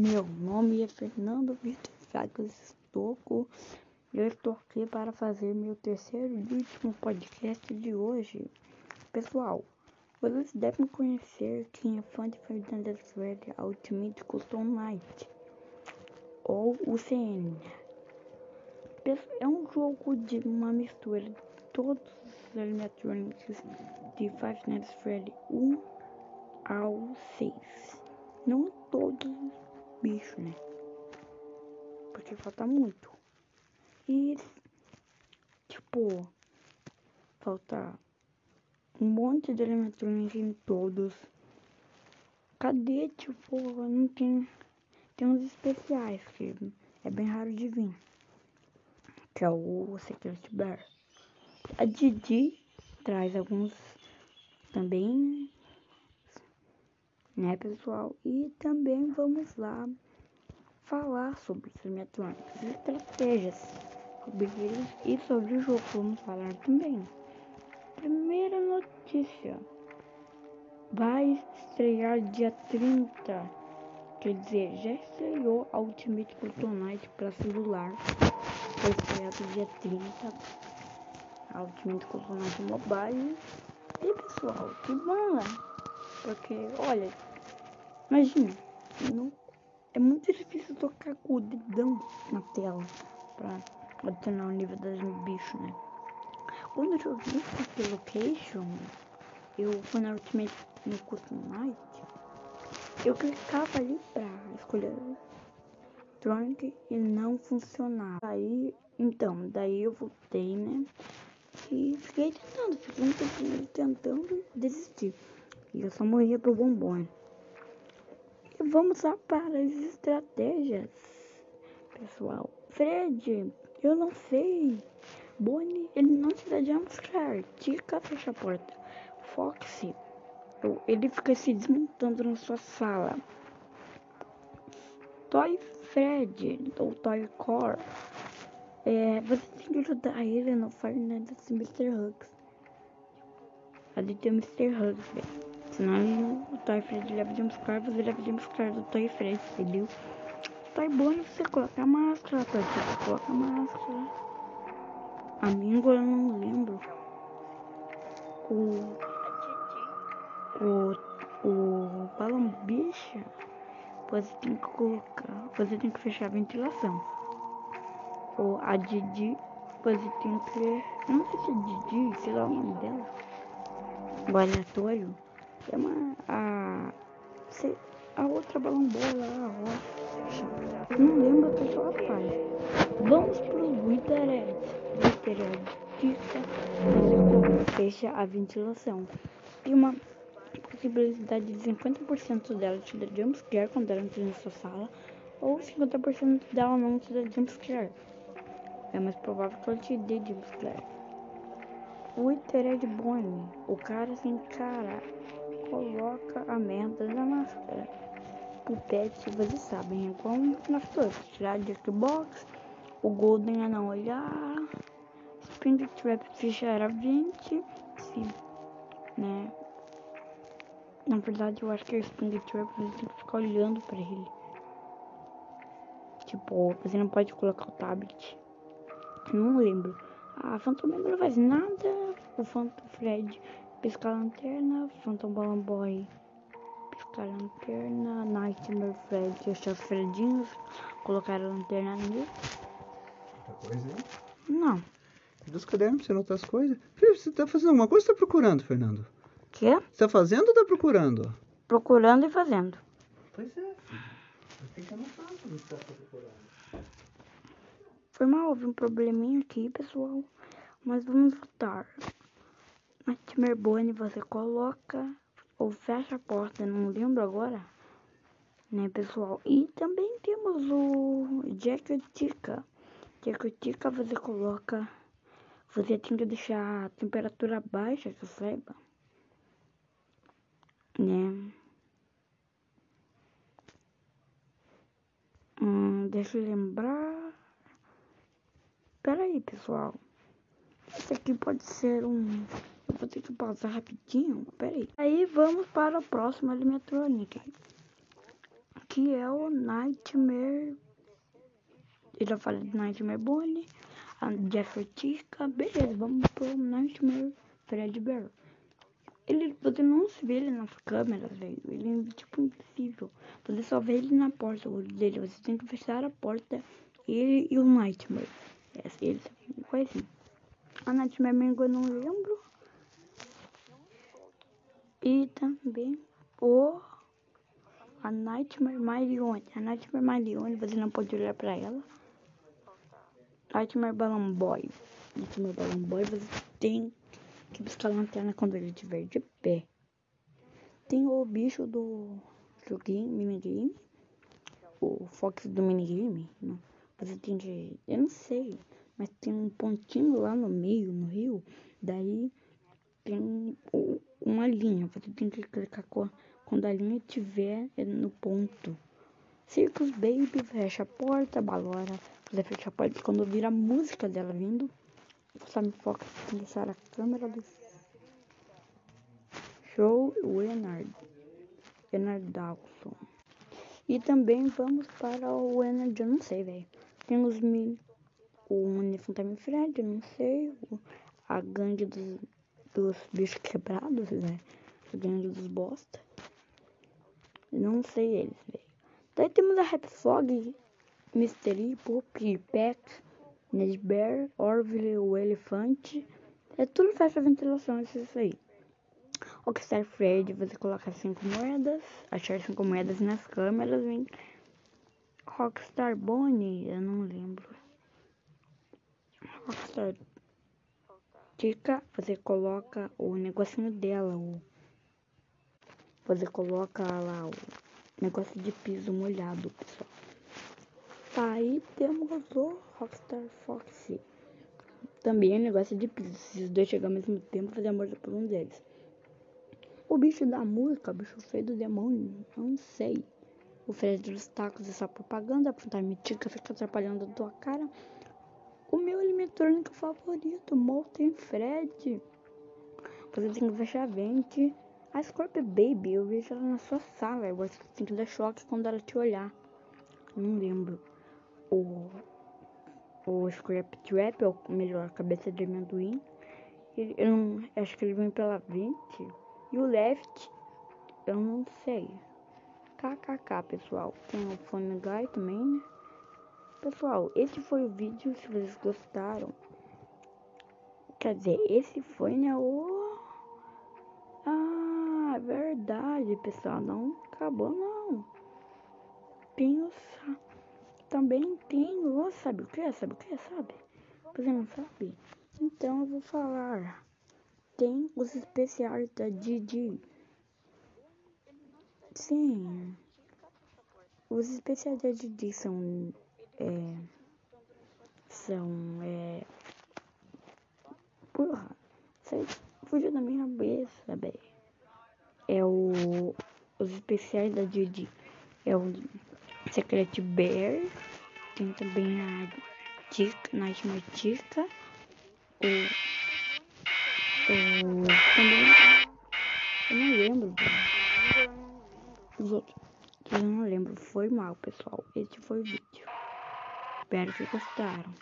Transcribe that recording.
Meu nome é Fernando Vitor Chagas Estocco. Eu estou aqui para fazer meu terceiro e último podcast de hoje. Pessoal, vocês devem conhecer quem é fã de Fernandes Red Ultimate Custom Night ou o CN. É um jogo de uma mistura de todos os animatronics de Five Nights Freddy 1 ao 6. Não todos os bichos, né? Porque falta muito. E, tipo, falta um monte de elementos em todos. Cadê, tipo, não tem. Tem uns especiais que é bem raro de vir. Que é o Secret Bear. A Didi traz alguns também né, pessoal? E também vamos lá falar sobre os eletrônicos, estratégias eles e sobre o jogo. Vamos falar também. Primeira notícia: vai estrear dia 30. Quer dizer, já estreou Ultimate Plutonite para celular. Foi estreado dia 30. A Ultimate Plutonite Mobile. E pessoal, que bom, né? Porque, olha, Imagina, não, é muito difícil tocar com o dedão na tela pra adicionar o nível das bichos, né? Quando eu vi esse location, eu fui na Ultimate no Custom Night, eu clicava ali pra escolher Tronic e não funcionava. Aí, então, daí eu voltei, né? E fiquei tentando, fiquei um tempinho tentando desistir. E eu só morria pro bombom. Vamos lá para as estratégias, pessoal. Fred, eu não sei. Bonnie, ele não te dá jumpscare. Tica, fecha a porta. Foxy, ele fica se desmontando na sua sala. Toy Fred, ou Toy Core, é, você tem que ajudar ele no Five Nights Mr. Hugs. Ali tem o Mr. Hugs, velho. Senão o Toy Fred leva de muscular, você leva de muscular do Toy Fred, entendeu? Toy bom você coloca a máscara, Toy Fred coloca a máscara. Amigo, eu não lembro. O. O. O balão. Você tem que colocar. Você tem que fechar a ventilação. Ou a Didi. Você tem que. Eu não sei se é Didi, sei lá o nome dela. O aleatório chama a. Sei, a outra balombola, a rocha. Não lembro o que ela faz. Vamos pro Wittered. Wittered dica fecha a ventilação. Tem uma possibilidade de 50% dela te dar jumpscare quando ela entra na sua sala, ou 50% dela não te dar jumpscare. É mais provável que ela te dê jumpscare. O Itered Bonnie, o cara sem cara coloca a merda na máscara. O pet, vocês sabem, é como nós todos. Tirar Xbox, o Golden a não olhar, Spring Trap fechar a 20, se, né? Na verdade, eu acho que o Spring Trap você tem que ficar olhando pra ele. Tipo, você não pode colocar o tablet. Não lembro. A Phantom não faz nada. O Phantom Fred Piscar lanterna, Phantom Balloon Boy. Piscar lanterna, Nightmare Fred. Os Fredinhos. Colocar a lanterna nele. Outra coisa aí? Não. Dos cadernos, você anotar as coisas. Filho, você tá fazendo alguma coisa ou tá procurando, Fernando? Quê? Você tá fazendo ou tá procurando? Procurando e fazendo. Pois é, filho. Tem que anotar tá procurando. Foi mal, houve um probleminha aqui, pessoal. Mas vamos voltar. Nightmare Bonnie você coloca ou fecha a porta, não lembro agora, né, pessoal? E também temos o Jacketica. Jacketica você coloca, você tem que deixar a temperatura baixa, que eu saiba, né? Hum, deixa eu lembrar. Pera aí, pessoal. Esse aqui pode ser um vou ter que pausar rapidinho. Pera aí. Vamos para o próximo animatronic. Que é o Nightmare. Eu já falei do Nightmare Bonnie, a Jeffrey Tica. Beleza, vamos pro Nightmare Fredbear. Ele, você não se vê ele nas câmeras, velho. Ele é tipo invisível. Você só vê ele na porta o olho dele. Você tem que fechar a porta. Ele e o Nightmare. É, eles foi assim. A Nightmare Mango eu não lembro. E também o a Nightmare Marione. A Nightmare Marione, você não pode olhar pra ela. Nightmare Balloon Boy. Nightmare Balloon Boy, você tem que buscar a lanterna quando ele estiver de pé. Tem o bicho do joguinho, minigame. O Fox do minigame. Não. Você tem que. Eu não sei. Mas tem um pontinho lá no meio, no rio. Daí tem uma linha. Você tem que clicar quando a linha estiver no ponto. Circus Baby, fecha a porta, balora. Você fecha a porta quando vira a música dela vindo. Sammy Fox começar a câmera do show Leonard, Leonard Dawson. E também vamos para o Leonard, eu não sei, velho. Tem os mil, o Unifuntime Fred, eu não sei. O, a gangue dos, dos bichos quebrados, né? A gangue dos bosta. Não sei eles, velho. Daí temos a Rap Fog, Mystery, Poop, Peck. Nesbear, Orville, o elefante. É tudo festa ventilação, isso aí. Rockstar Fred, você coloca cinco moedas, achar cinco moedas nas câmeras, vem. Rockstar Bonnie, eu não lembro. Rockstar Tica, você coloca o negocinho dela, o você coloca lá o negócio de piso molhado, pessoal. Aí temos o Rockstar Fox. Também é negócio de piso. Se os dois chegarem ao mesmo tempo, fazer amor por um deles. O bicho da música, o bicho feio do demônio, não sei. O Fred dos tacos, essa propaganda, a mítica fica atrapalhando a tua cara. Eletrônico favorito, Molten Fred. Você tem que fechar a vente. A Scorpio Baby, eu vejo ela na sua sala. Eu acho que tem que dar choque quando ela te olhar. Não lembro o, o Scrap Trap, ou melhor, cabeça de amendoim. Ele, eu não, acho que ele vem pela 20. E o Left, eu não sei. KKK, pessoal. Tem o Fone Guy também, né? Pessoal, esse foi o vídeo. Se vocês gostaram. Quer dizer, esse foi, né? O... Ah, verdade, pessoal. Não acabou, não. Pinho também tem, oh, sabe o que? Sabe o que? Sabe? Você não sabe? Então eu vou falar. Tem os especiais da Didi. Sim. Os especiais da Didi são. É, são. É, porra. Sei, fugiu da minha cabeça, velho. É o. Os especiais da Didi. É o Secret Bear. Tem também a Tica, Nightmare Tica. O. O. Também. Eu não lembro. Os outros. Eu não lembro. Foi mal, pessoal. Esse foi o vídeo. Espero que gostaram.